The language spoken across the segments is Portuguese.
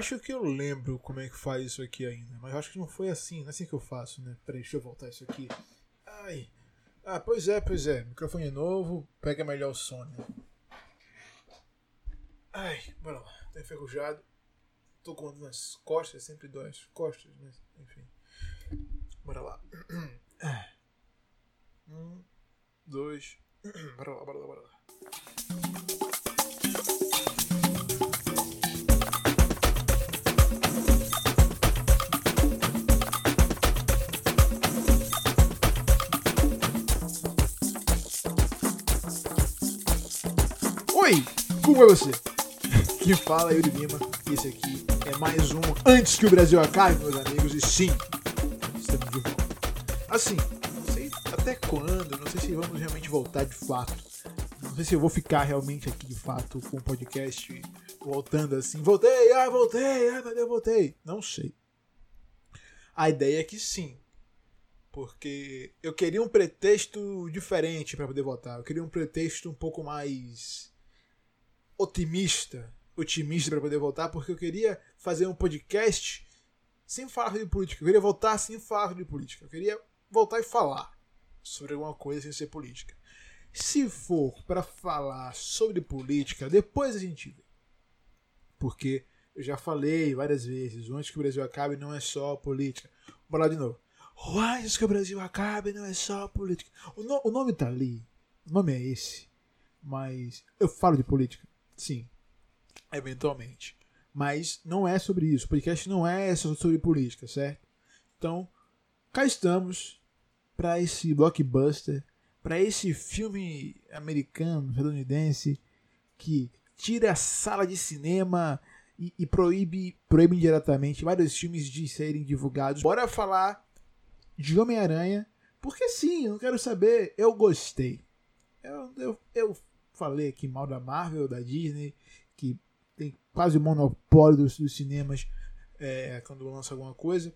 acho que eu lembro como é que faz isso aqui ainda, mas eu acho que não foi assim, não é assim que eu faço, né? Peraí, deixa eu voltar isso aqui. Ai. Ah, pois é, pois é. Microfone novo, pega melhor o som, né? Ai, bora lá. Tô enferrujado. Tô com nas costas, sempre dói as costas, mas enfim. Bora lá. Um, dois. Bora lá, bora lá, bora lá. Oi, como é você? Quem fala Yuri Lima esse aqui é mais um Antes que o Brasil acabe, meus amigos, e sim, estamos de volta. Assim, não sei até quando, não sei se vamos realmente voltar de fato. Não sei se eu vou ficar realmente aqui de fato com o podcast voltando assim. Voltei, ai, voltei, meu Deus, voltei. Não sei. A ideia é que sim. Porque eu queria um pretexto diferente para poder votar. Eu queria um pretexto um pouco mais otimista, otimista para poder votar, porque eu queria fazer um podcast sem falar de política. Eu queria voltar sem falar de política. Eu queria voltar e falar sobre alguma coisa sem ser política. Se for para falar sobre política, depois a gente vê. Porque eu já falei várias vezes, antes que o Brasil acabe não é só política. Bora lá de novo. Antes que o Brasil acabe não é só política. O, no, o nome tá ali. O nome é esse. Mas eu falo de política. Sim. Eventualmente. Mas não é sobre isso. O podcast não é sobre política, certo? Então, cá estamos para esse blockbuster, para esse filme americano, estadunidense, que tira a sala de cinema e, e, proíbe, proíbe indiretamente vários filmes de serem divulgados. Bora falar de Homem-Aranha, porque sim, eu quero saber, eu gostei. Eu, eu, eu falei aqui mal da Marvel, da Disney, que tem quase o monopólio dos, dos cinemas é, quando lança alguma coisa.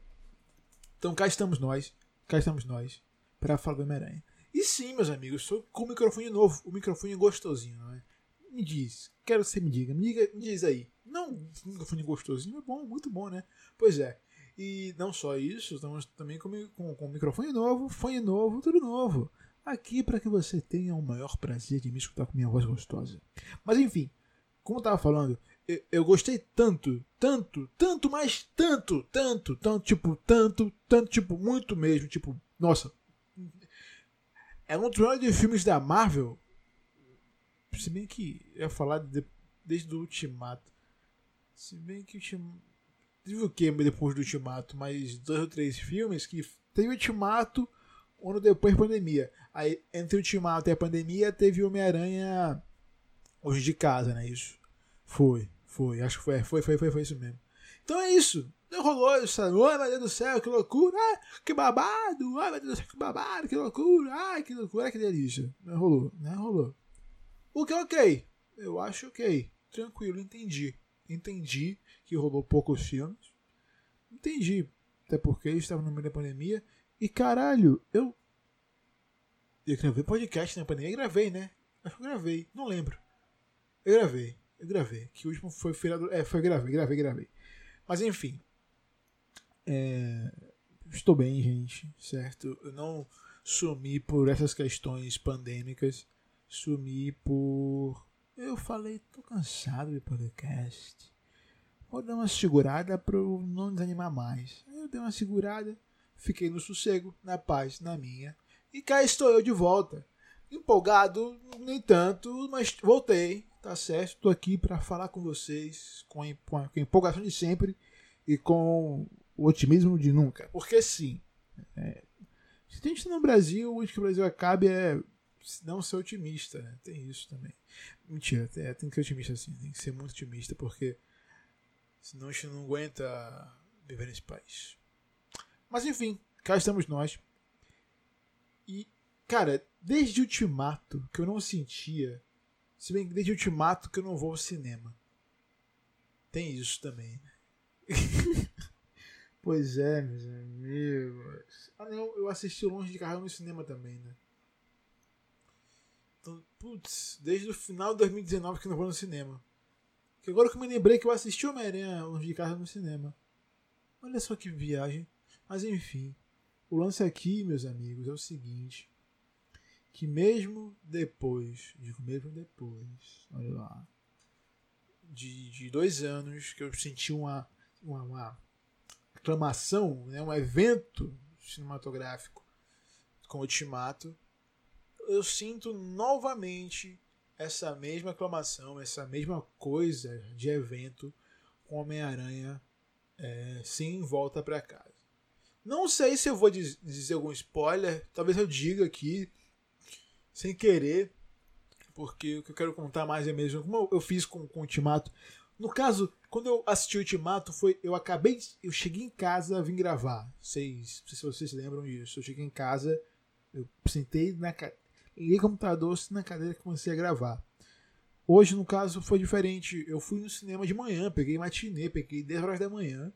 Então cá estamos nós, cá estamos nós, para falar do Homem-Aranha. E sim, meus amigos, estou com o microfone novo, o microfone gostosinho, não é? Me diz, quero que você me diga, me, diga, me diz aí. Não, um microfone gostosinho é bom, muito bom, né? Pois é. E não só isso, estamos também com, com, com microfone novo, fone novo, tudo novo. Aqui para que você tenha o maior prazer de me escutar com minha voz gostosa. Mas enfim, como eu tava falando, eu, eu, gostei tanto, tanto, tanto, mas tanto, tanto, tanto, tipo, tanto, tanto, tipo, muito mesmo, tipo, nossa. É um dos maiores filmes da Marvel. Se bem que eu ia falar de, desde o Ultimato. Se bem que o Ultimato. Teve o que depois do Ultimato? Mais dois ou três filmes que teve Ultimato, um ano depois da pandemia. Aí, entre o Ultimato e a pandemia, teve Homem-Aranha hoje de casa, né? Isso. Foi, foi. Acho que foi, foi, foi, foi, foi isso mesmo. Então é isso. Não rolou isso. Ai, meu Deus do céu, que loucura. Ai, que babado. Ai, meu Deus do céu, que babado. Que loucura. Ai, que loucura. Que delícia. Não rolou, não rolou. O que é ok. Eu acho ok. Tranquilo, entendi. Entendi que rolou poucos filmes. Entendi. Até porque estava no meio da pandemia. E caralho, eu. Eu gravei podcast pandemia. Eu gravei, né? Acho que eu gravei. Não lembro. Eu gravei. Eu gravei. Que o último foi feriado. É, foi gravei, gravei, gravei. Mas enfim. É... Estou bem, gente. Certo? Eu não sumi por essas questões pandêmicas. Sumi por. Eu falei, tô cansado de podcast vou dar uma segurada para não desanimar mais. Eu dei uma segurada, fiquei no sossego, na paz, na minha. E cá estou eu de volta. Empolgado, nem tanto, mas voltei, tá certo? Estou aqui para falar com vocês com a, empolgação de sempre e com o otimismo de nunca. Porque sim, é, se a gente no Brasil, antes que o Brasil acabe é não ser otimista, né? Tem isso também. Mentira, tem, tem que ser otimista sim, tem que ser muito otimista, porque Senão a gente não aguenta viver nesse país. Mas enfim, cá estamos nós. E, cara, desde o Ultimato que eu não sentia. Se bem que desde Ultimato que eu não vou ao cinema. Tem isso também. pois é, meus amigos. Ah não, eu assisti Longe de Carro no cinema também, né? Então, putz, desde o final de 2019 que eu não vou no cinema. Que agora que eu me lembrei que eu assisti Homem-Aranha longe de casa no cinema. Olha só que viagem. Mas enfim. O lance aqui, meus amigos, é o seguinte. Que mesmo depois, digo mesmo depois, olha lá, de, de dois anos que eu senti uma, uma, uma aclamação, né, um evento cinematográfico com Ultimato, eu sinto novamente essa mesma aclamação, essa mesma coisa de evento com Homem-Aranha é, sem volta para casa. Não sei se eu vou dizer algum spoiler, talvez eu diga aqui, sem querer, porque o que eu quero contar mais é mesmo, como eu fiz com, com o Ultimato. No caso, quando eu assisti o Ultimato, foi, eu acabei, eu cheguei em casa, vim gravar. Vocês, não sei se vocês lembram disso. Eu cheguei em casa, eu sentei na liguei o computador, na cadeira e comecei a gravar. Hoje, no caso, foi diferente. Eu fui no cinema de manhã, peguei matinê, peguei 10 horas da manhã.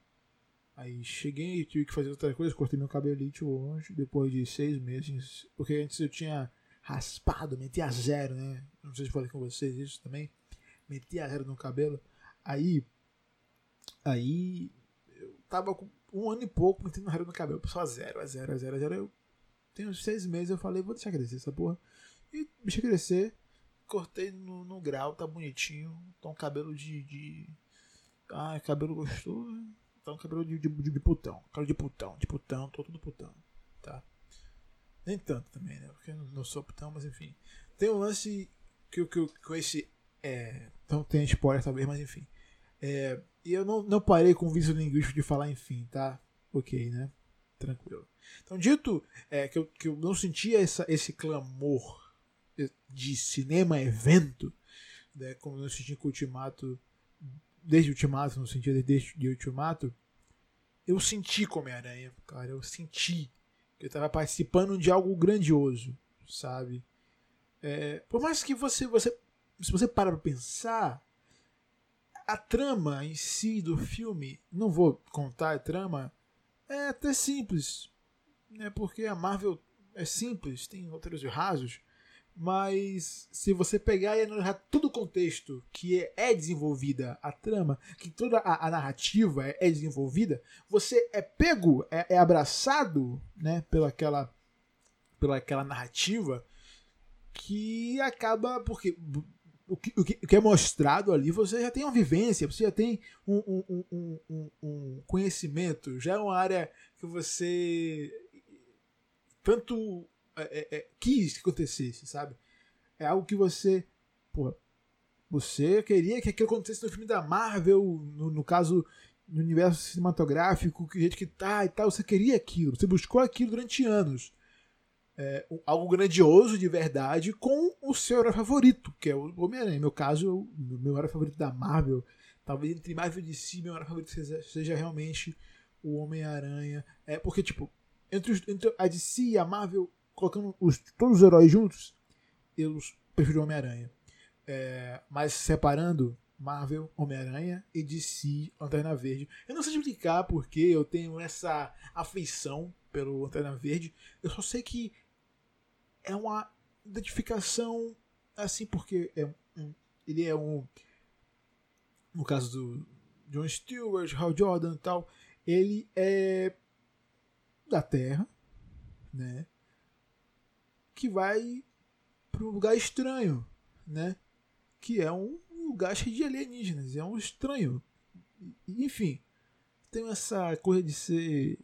Aí cheguei, tive que fazer outra coisa, cortei meu cabelito hoje, depois de seis meses. Porque antes eu tinha raspado, meti a zero, né? Não sei se falei com vocês isso também. Meti a zero no cabelo. Aí. Aí. Eu tava com um ano e pouco metendo zero no cabelo. Só zero, a zero, a zero, a zero. Eu tenho seis meses, eu falei, vou deixar crescer essa porra. E deixei crescer. Cortei no, no grau, tá bonitinho. Tá um cabelo de. de... Ai, cabelo gostoso. Um cabelo de, de, de, putão. Cabelo de putão, de putão, tô tudo putão. Tá? Nem tanto também, né? Porque eu não sou putão, mas enfim. Tem um lance que, que, que esse. É, então tem spoiler talvez, mas enfim. É, e eu não, não parei com o vício linguístico de falar enfim, tá? Ok, né? Tranquilo. Então, dito é, que, eu, que eu não sentia essa, esse clamor de cinema evento, né, como eu senti com o Ultimato desde Ultimato, no sentido desde de Ultimato, eu senti como Homem-Aranha, cara, eu senti que eu estava participando de algo grandioso, sabe? É, por mais que você, você, se você para pra pensar, a trama em si do filme, não vou contar a trama, é até simples, né? Porque a Marvel é simples, tem roteiros rasos, mas se você pegar e analisar todo o contexto que é, é desenvolvida a trama, que toda a, a narrativa é, é, desenvolvida, você é pego, é, é abraçado né, pela, aquela, pela aquela narrativa que acaba. Porque o que, o que, é mostrado ali, você já tem uma vivência, você já tem um, um, um, um conhecimento, já é uma área que você tanto é, é, é, quis que acontecesse, sabe? É algo que você. Porra, você queria que aquilo acontecesse no filme da Marvel, no, no caso, no universo cinematográfico, que gente que tá e tal. Você queria aquilo, você buscou aquilo durante anos. É, algo grandioso de verdade com o seu herói favorito, que é o Homem-Aranha. No meu caso, o meu herói favorito da Marvel, talvez entre Marvel e DC, meu herói favorito seja, seja realmente o Homem-Aranha. É porque, tipo, entre, os, entre a DC e a Marvel, colocando os, todos os heróis juntos, eu prefiro Homem-Aranha. É, mas separando Marvel, Homem-Aranha e DC, Lanterna Verde. Eu não sei explicar porque eu tenho essa afeição pelo Lanterna Verde. Eu só sei que é uma identificação assim porque é um, ele é um no caso do John Stewart, Hal Jordan e tal, ele é da Terra, né? Que vai para um lugar estranho, né? Que é um lugar cheio de alienígenas, é um estranho. Enfim, tem essa coisa de ser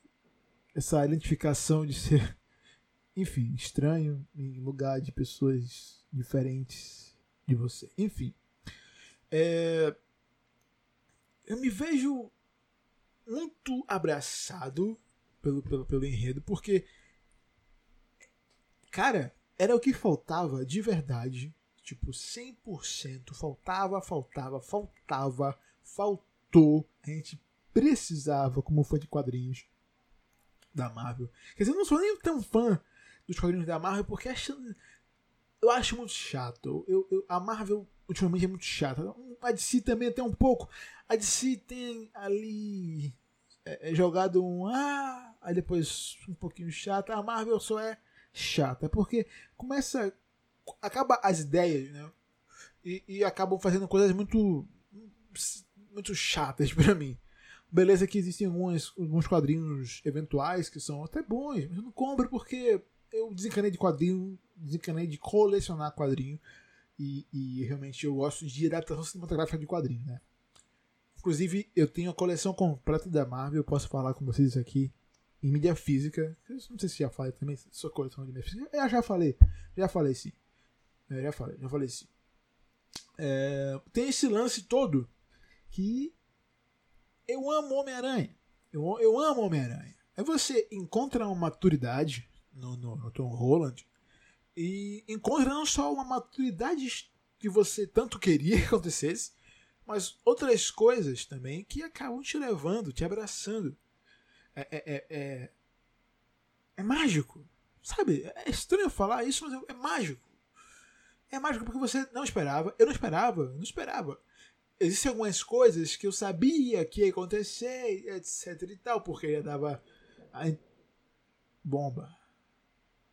essa identificação de ser, enfim, estranho em lugar de pessoas diferentes de você. Enfim, é, eu me vejo muito abraçado pelo, pelo, pelo enredo, porque Cara, era o que faltava de verdade. Tipo, 100%. Faltava, faltava, faltava, faltou. A gente precisava, como fã de quadrinhos da Marvel. Quer dizer, eu não sou nem tão fã dos quadrinhos da Marvel, porque acho, eu acho muito chato. Eu, eu, a Marvel ultimamente é muito chata. A DC também até um pouco. A DC tem ali é, é jogado um ah, aí depois um pouquinho chato. A Marvel só é chata, porque começa. acaba as ideias, né? E, e acabam fazendo coisas muito muito chatas para mim. Beleza que existem alguns, alguns quadrinhos eventuais que são até bons, mas eu não compro porque eu desencanei de quadrinho, desencanei de colecionar quadrinho e, e realmente eu gosto de adaptação cinematográfica de quadrinho, né? Inclusive, eu tenho a coleção completa da Marvel, eu posso falar com vocês aqui em mídia física. Não sei se já falei também, sua coleção de mídia física. Eu já falei, já falei sim. Eu já falei, já falei sim. É, tem esse lance todo que eu amo Homem-Aranha. Eu, eu amo Homem-Aranha. Aí você encontra uma maturidade no, no, no Tom Holland e encontra não só uma maturidade que você tanto queria que acontecesse, mas outras coisas também que acabam te levando, te abraçando. É, é, é, é, é mágico. Sabe? É estranho falar isso, mas é, é mágico. É mágico porque você não esperava. Eu não esperava, não esperava. Existem algumas coisas que eu sabia que ia acontecer, etc e tal, porque ele dava. A... Bomba.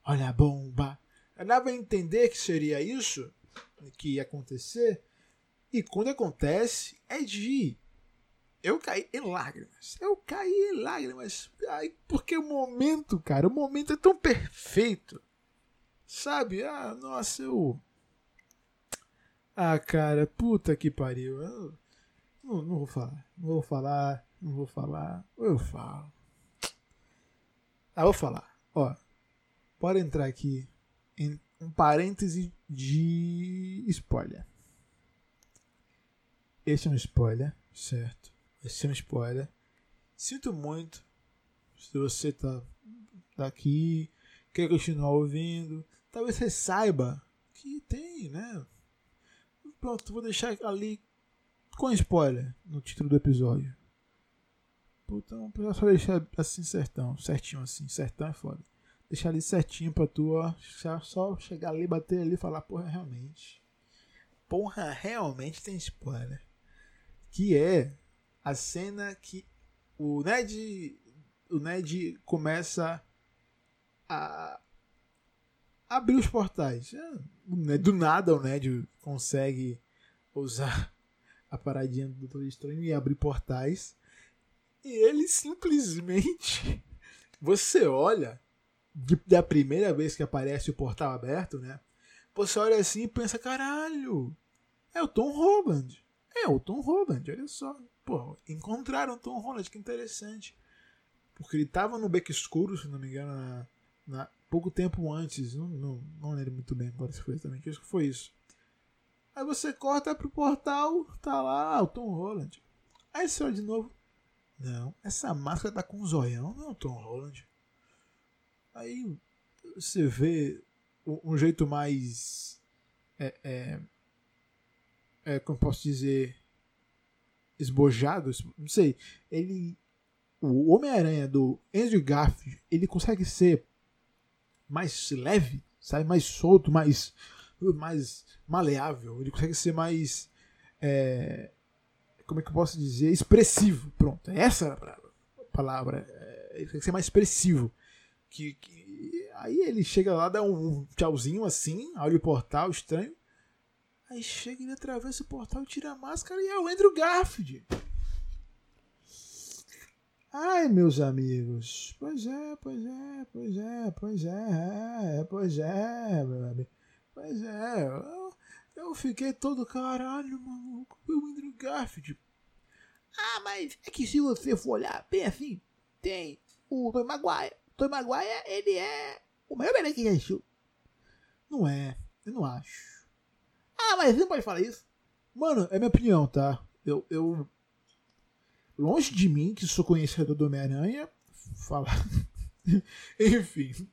Olha a bomba. Eu dava a entender que seria isso que ia acontecer. E quando acontece, é de. Eu caí em lágrimas. Eu caí em lágrimas. Ai, porque o momento, cara, o momento é tão perfeito. Sabe? Ah, nossa, eu ah, cara, puta que pariu. Eu não, não vou falar. Não vou falar. Não vou falar. Eu falo. Ah, vou falar. Ó, pode entrar aqui em um parêntese de spoiler. Esse é um spoiler, certo? Esse é um spoiler. Sinto muito se você tá, tá aqui, quer continuar ouvindo. Talvez você saiba que tem, né? Pronto, vou deixar ali com spoiler no título do episódio. Então, só deixar assim certão, certinho assim, certão é foda. Deixar ali certinho pra tu, ó, só chegar ali, bater ali e falar, porra, realmente. Porra, realmente tem spoiler. Que é a cena que o Ned o Ned começa a abrir os portais. É, do nada o Ned consegue usar a paradinha do Doutor Estranho e abrir portais. E ele simplesmente. Você olha, de, da primeira vez que aparece o portal aberto, né? Você olha assim e pensa: caralho, é o Tom Holland. É o Tom Holland, olha só. Pô, encontraram Tom Holland, que interessante. Porque ele tava no beco escuro, se não me engano, na, na pouco tempo antes. Não, não, não lembro muito bem agora se foi exatamente isso que foi isso. Aí você corta pro portal, tá lá o Tom Holland. Aí você olha de novo. Não, essa máscara tá com um zoião, não é o Tom Holland. Aí você vê um jeito mais. É, é, é, como posso dizer? Esbojado, não sei. Ele. O Homem-Aranha do Andrew Garfield, ele consegue ser mais leve, sabe? Mais solto, mais, mais maleável. Ele consegue ser mais. É, como é que eu posso dizer? Expressivo. Pronto, essa era a palavra. É, ele consegue ser mais expressivo. Que, que, aí ele chega lá, dá um tchauzinho assim, olha o portal estranho. Aí chega, ele atravessa o portal, tira a máscara e é o Andrew Garfield. Ai, meus amigos. Pois é, pois é, pois é, pois é, é pois é, meu amigo. Pois é, eu, eu fiquei todo caralho, maluco. O Andrew Garfield. Ah, mas é que se você for olhar bem assim, tem o Tom Maguire. Tom Maguire, ele é o maior beleza que já existiu. Não é, eu não acho. Ah, mas não pode falar isso. Mano, é minha opinião, tá? Eu, eu longe de mim, que sou conhecedor do Homem-Aranha, falar. Enfim.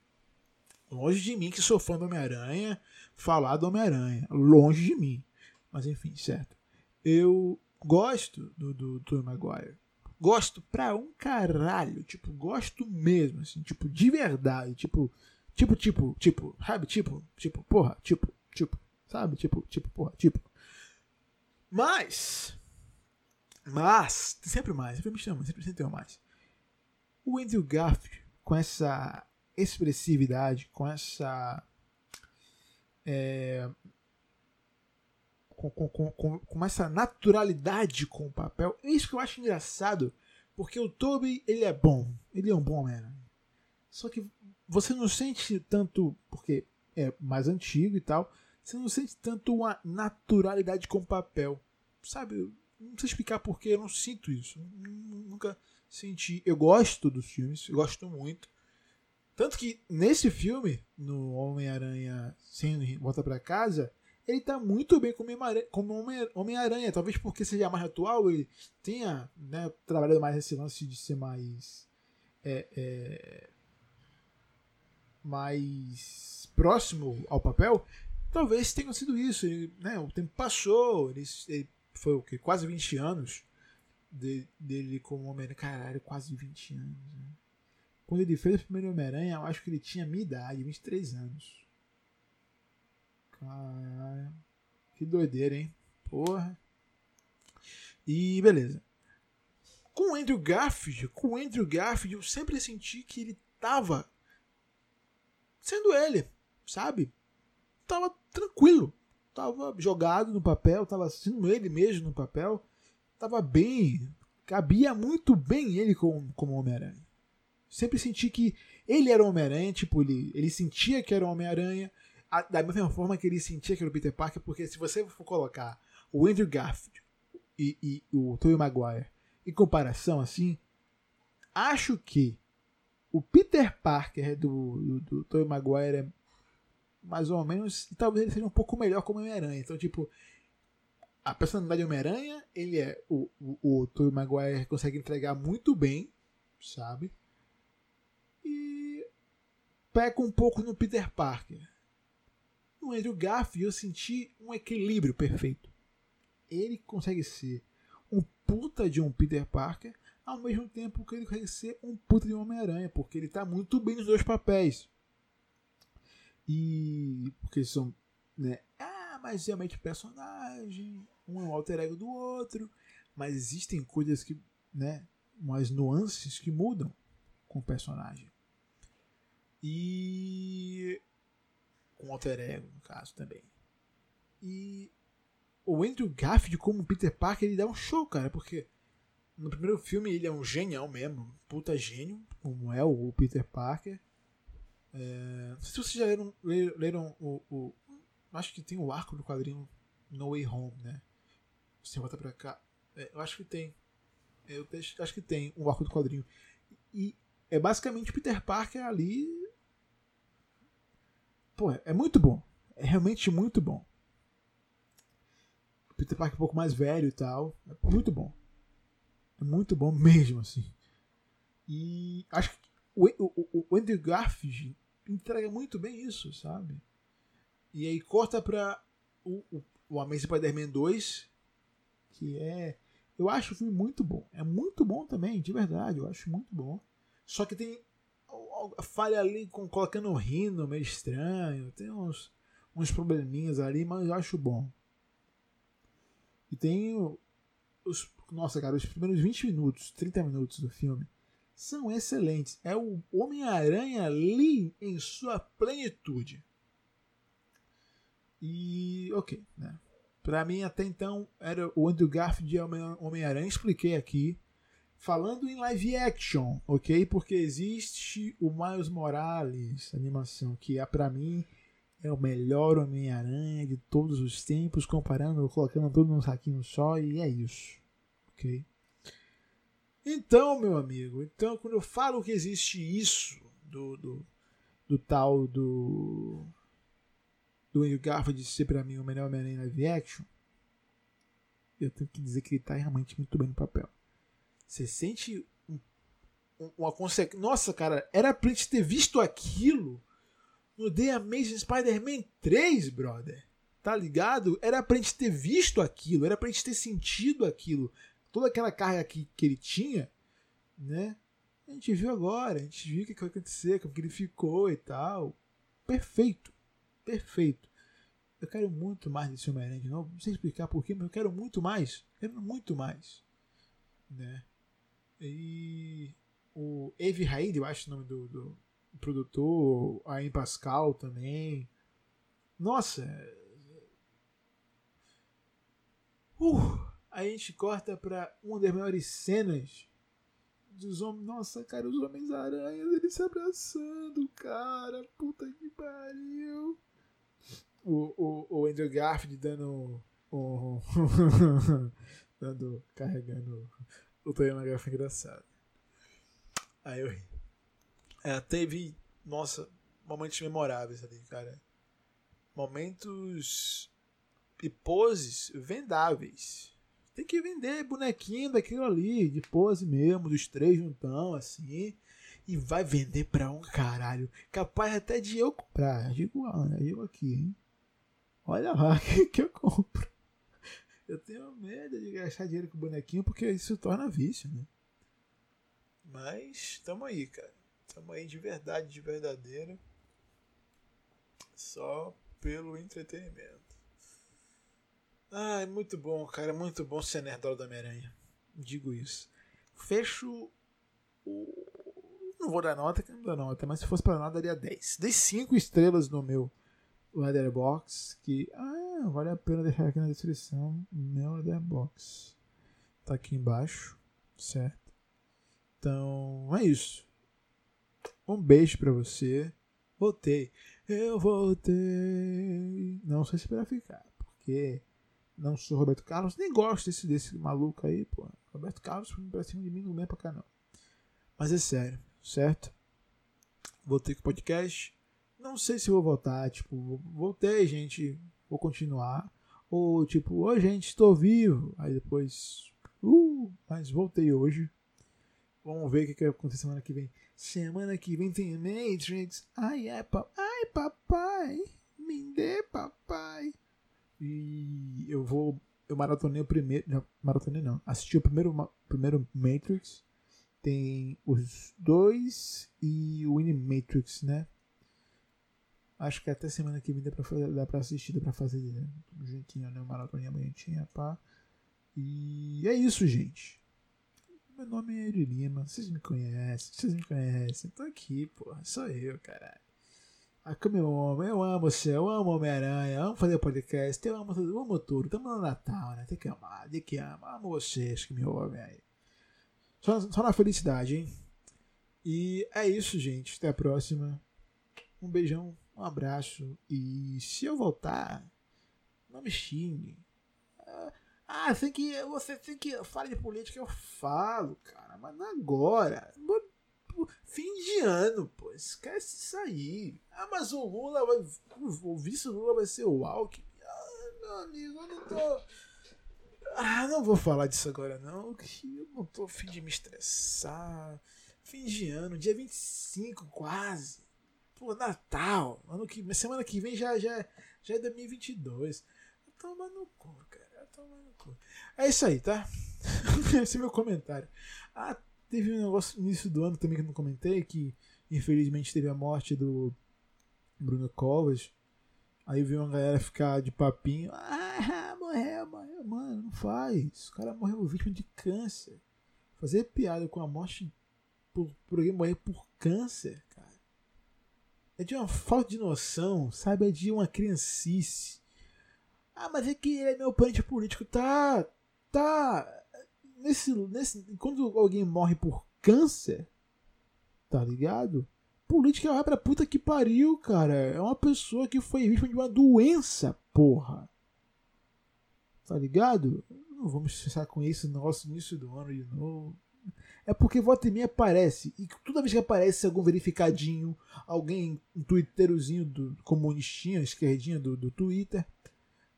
Longe de mim, que sou fã do Homem-Aranha, falar do Homem-Aranha. Longe de mim. Mas enfim, certo. Eu gosto do, do Tobey Maguire. Gosto pra um caralho. Tipo, gosto mesmo, assim, tipo, de verdade. Tipo, tipo, tipo, tipo, sabe? Tipo, tipo, porra, tipo, tipo, sabe? Tipo, tipo, porra, tipo. Mas, mas, sempre mais, sempre me chama, sempre, sempre tem mais. O Andrew Garfield, com essa expressividade, com essa. É, com, com, com, com essa naturalidade com o papel. É isso que eu acho engraçado, porque o Toby, ele é bom, ele é um bom Homem-Aranha. Só que você não sente tanto, porque é mais antigo e tal, você não sente tanto uma naturalidade com o papel. Sabe? Não sei explicar porque eu não sinto isso. Nunca senti. Eu gosto dos filmes, eu gosto muito. Tanto que nesse filme, no Homem-Aranha sem volta para casa, ele tá muito bem como Homem-Aranha. Talvez porque seja mais atual, ele tenha né, trabalhado mais esse lance de ser mais. É, é, mais próximo ao papel. Talvez tenha sido isso. Ele, né, o tempo passou, ele, ele foi o que? Quase 20 anos de, dele como Homem-Aranha. Caralho, quase 20 anos. Né? Quando ele fez o primeiro Homem-Aranha, eu acho que ele tinha minha idade, 23 anos. Caralho. Que doideira, hein? Porra. E beleza. Com o Andrew Garfield, com o Andrew Garfield, eu sempre senti que ele tava sendo ele, sabe? Tava tranquilo. Tava jogado no papel, tava sendo ele mesmo no papel. Tava bem. Cabia muito bem ele como, como Homem-Aranha sempre senti que ele era Homem-Aranha, tipo, ele, ele sentia que era Homem-Aranha, da mesma forma que ele sentia que era o Peter Parker, porque se você for colocar o Andrew Garfield e, e o Tobey Maguire em comparação, assim, acho que o Peter Parker do, do, do Tobey Maguire é mais ou menos, e talvez ele seja um pouco melhor como Homem-Aranha. Então, tipo, a personalidade de Homem-Aranha, ele é. O, o, o Tobey Maguire consegue entregar muito bem, sabe? peca um pouco no Peter Parker. No Andrew Garfield eu senti um equilíbrio perfeito. Ele consegue ser um puta de um Peter Parker, ao mesmo tempo que ele consegue ser um puta de um Homem-Aranha, porque ele está muito bem nos dois papéis. E porque são, né? Ah, mas realmente personagem, um é o alter ego do outro, mas existem coisas que, né, umas nuances que mudam com o personagem. E. Com alter ego, no caso também. E. O Andrew Garfield, como Peter Parker, ele dá um show, cara, porque no primeiro filme ele é um genial mesmo, puta gênio, como é o Peter Parker. É, se vocês já leram, leram o, o, Acho que tem o arco do quadrinho No Way Home, né? Você volta pra cá. É, eu acho que tem. Eu acho que tem o arco do quadrinho. E é basicamente Peter Parker ali Pô, é muito bom. É realmente muito bom. Peter Parker é um pouco mais velho e tal. É muito bom. É muito bom mesmo, assim. E acho que o, o, o Andrew Garfield entrega muito bem isso, sabe? E aí corta pra o, o, o Amazing Spider-Man 2, que é. Eu acho o filme muito bom. É muito bom também, de verdade. Eu acho muito bom. Só que tem falha ali com colocando rindo meio estranho. Tem uns, uns probleminhas ali, mas eu acho bom. E tem os. Nossa, cara, os primeiros 20 minutos, 30 minutos do filme são excelentes. É o Homem-Aranha ali em sua plenitude. E ok, né? Pra mim, até então, era o Andrew Garfield de Homem-Aranha. Expliquei aqui. Falando em live action, ok? Porque existe o Miles Morales animação, que é para mim é o melhor Homem-Aranha de todos os tempos, comparando, colocando tudo num saquinho só, e é isso, ok? Então, meu amigo, então quando eu falo que existe isso do, do, do tal do do Andrew Garfield ser para mim o melhor Homem-Aranha live action, eu tenho que dizer que ele tá realmente muito bem no papel. Você sente um, uma consequência. Nossa, cara, era pra gente ter visto aquilo no The Amazing Spider-Man 3, brother. Tá ligado? Era pra gente ter visto aquilo, era pra gente ter sentido aquilo. Toda aquela carga que, que ele tinha, né? A gente viu agora, a gente viu o que, que vai acontecer, como que ele ficou e tal. Perfeito. Perfeito. Eu quero muito mais desse Homem-Aranha de novo. Não sei explicar porquê, mas eu quero muito mais. Quero muito mais. Né? E o Avi Haid, eu acho o nome do, do produtor, a em Pascal também. Nossa, Uh, a gente corta pra uma das maiores cenas dos homens. Nossa, cara, os Homens-Aranhas, eles se abraçando, cara. Puta que pariu. O, o, o Andrew Garfield dando. Dando. carregando o Tony McGrath engraçado. Aí eu ri. É, teve. Nossa, momentos memoráveis ali, cara. Momentos e poses vendáveis. Tem que vender bonequinho daquilo ali, de pose mesmo, dos três juntão, assim. E vai vender pra um caralho. Capaz até de eu comprar. Digo, ah, né? Eu aqui, hein? Olha lá que, que eu compro. Eu tenho medo de gastar dinheiro com bonequinho porque isso torna vício, né? Mas tamo aí, cara. Tamo aí de verdade, de verdadeiro. Só pelo entretenimento. Ai, muito bom, cara. Muito bom ser nerdola do Homem-Aranha. Digo isso. Fecho o. Não vou dar nota, que não dou nota, mas se fosse para nada, daria 10. Dei 5 estrelas no meu Leatherbox. Que. Ah, vale a pena deixar aqui na descrição. Meu Leatherbox. Tá aqui embaixo. Certo? Então, é isso. Um beijo para você. Voltei. Eu voltei. Não sei se para ficar, porque não sou Roberto Carlos, nem gosto desse, desse maluco aí, pô. Roberto Carlos pra cima de mim não vem pra cá não. Mas é sério, certo? Voltei com o podcast. Não sei se vou voltar, tipo, voltei, gente, vou continuar. Ou tipo, oi gente, estou vivo. Aí depois, uh, mas voltei hoje. Vamos ver o que, que vai acontecer semana que vem. Semana que vem tem Matrix. Ai, é, pa... Ai papai. Me dê, papai. E eu vou. Eu maratonei o primeiro. Maratonei não. Assisti o primeiro, primeiro Matrix. Tem os dois e o Matrix né? Acho que até semana que vem dá pra, dá assistir, dá pra fazer né? um jeitinho, né? Maratoninha bonitinha, pá. E é isso, gente. Meu nome é Eri Lima, vocês me conhecem, vocês me conhecem. Tô aqui, porra, sou eu, caralho. Ah, como eu amo, eu amo você, eu amo Homem-Aranha, amo fazer podcast, eu amo tudo, eu amo tudo. Estamos no Natal, né? Tem que amar, tem que amar. Amo vocês que me ouvem aí. Só, só na felicidade, hein? E é isso, gente. Até a próxima. Um beijão, um abraço. E se eu voltar, não me xingue. Ah, tem que, você tem que. Fale de política, eu falo, cara. Mas não agora fim de ano, pô. Esquece isso aí. Ah, mas o Lula vai. O vice Lula vai ser o Alckmin. Ah, meu amigo, eu não tô. Ah, não vou falar disso agora, não. Eu não tô fim de me estressar. Fim de ano, dia 25 quase. Pô, Natal. Ano que, semana que vem já, já, já é 2022. Toma no cu, cara. Toma no cu. É isso aí, tá? Esse é meu comentário. Ah, Teve um negócio no início do ano também que eu não comentei, que infelizmente teve a morte do Bruno Covas. Aí veio uma galera ficar de papinho. Ah, morreu, morreu. Mano, não faz. O cara morreu vítima de câncer. Fazer piada com a morte por, por alguém morrer por câncer, cara. É de uma falta de noção, sabe? É de uma criancice. Ah, mas é que ele é meu parente político. Tá, tá nesse, nesse, quando alguém morre por câncer, tá ligado? Política vai pra puta que pariu, cara. É uma pessoa que foi vítima de uma doença, porra. Tá ligado? Não vamos estressar com isso no nosso início do ano de novo. É porque volta e meia aparece. E toda vez que aparece algum verificadinho, alguém, um twitterozinho do comunistinha, esquerdinha do, do Twitter,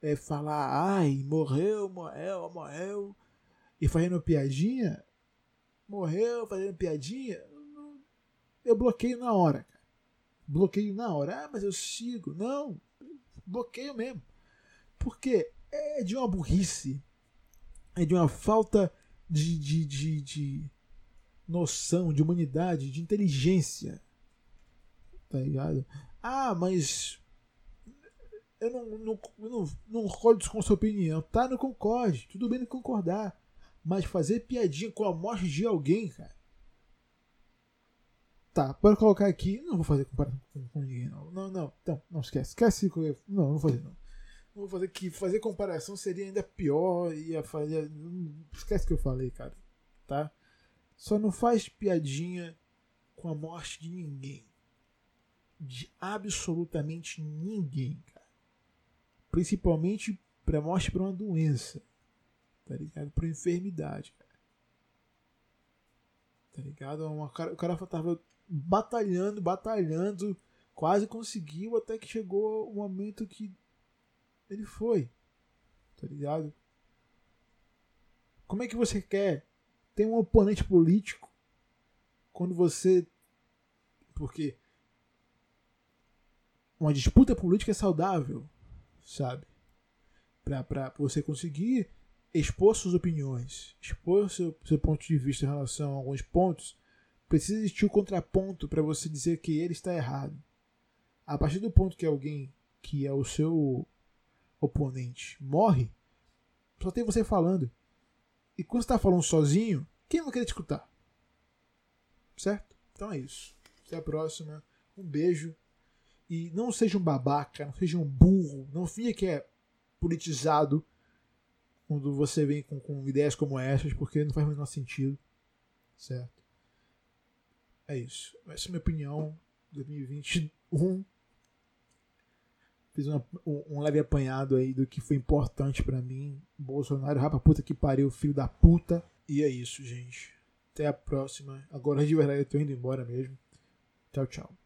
é, falar, ai, morreu, morreu, morreu e fazendo piadinha, morreu fazendo piadinha, eu bloqueio na hora, cara. Bloqueio na hora. Ah, mas eu sigo. Não, bloqueio mesmo. Porque é de uma burrice, é de uma falta de, de, de, de noção, de humanidade, de inteligência. Tá ligado? Ah, mas eu não, não, não, não concordo com sua opinião. Tá, não concorde. Tudo bem não concordar. Mas fazer piadinha com a morte de alguém, cara. Tá, pode colocar aqui. Não vou fazer comparação com, com ninguém, não. Não, não, não, não esquece. Esquece. Não, não vou fazer, não. Não vou fazer que fazer comparação seria ainda pior. Ia fazer. Esquece que eu falei, cara. Tá? Só não faz piadinha com a morte de ninguém. De absolutamente ninguém, cara. Principalmente pra morte por uma doença. Tá ligado? Por enfermidade, cara. Tá ligado? Uma, o cara tava batalhando, batalhando, quase conseguiu, até que chegou o momento que ele foi. Tá ligado? Como é que você quer ter um oponente político quando você. Porque uma disputa política é saudável, sabe? Pra, pra você conseguir expor suas opiniões, expor seu, seu ponto de vista em relação a alguns pontos, precisa existir o um contraponto para você dizer que ele está errado. A partir do ponto que alguém que é o seu oponente morre, só tem você falando. E quando está falando sozinho, quem vai querer te escutar? Certo? Então é isso. Até a próxima. Um beijo. E não seja um babaca, não seja um burro, não finja que é politizado quando você vem com, com ideias como essas, porque não faz o menor sentido. Certo? É isso. Essa é a minha opinião. 2021. Fiz uma, um leve apanhado aí do que foi importante para mim. Bolsonaro, rapa puta que pariu, filho da puta. E é isso, gente. Até a próxima. Agora de verdade eu tô indo embora mesmo. Tchau, tchau.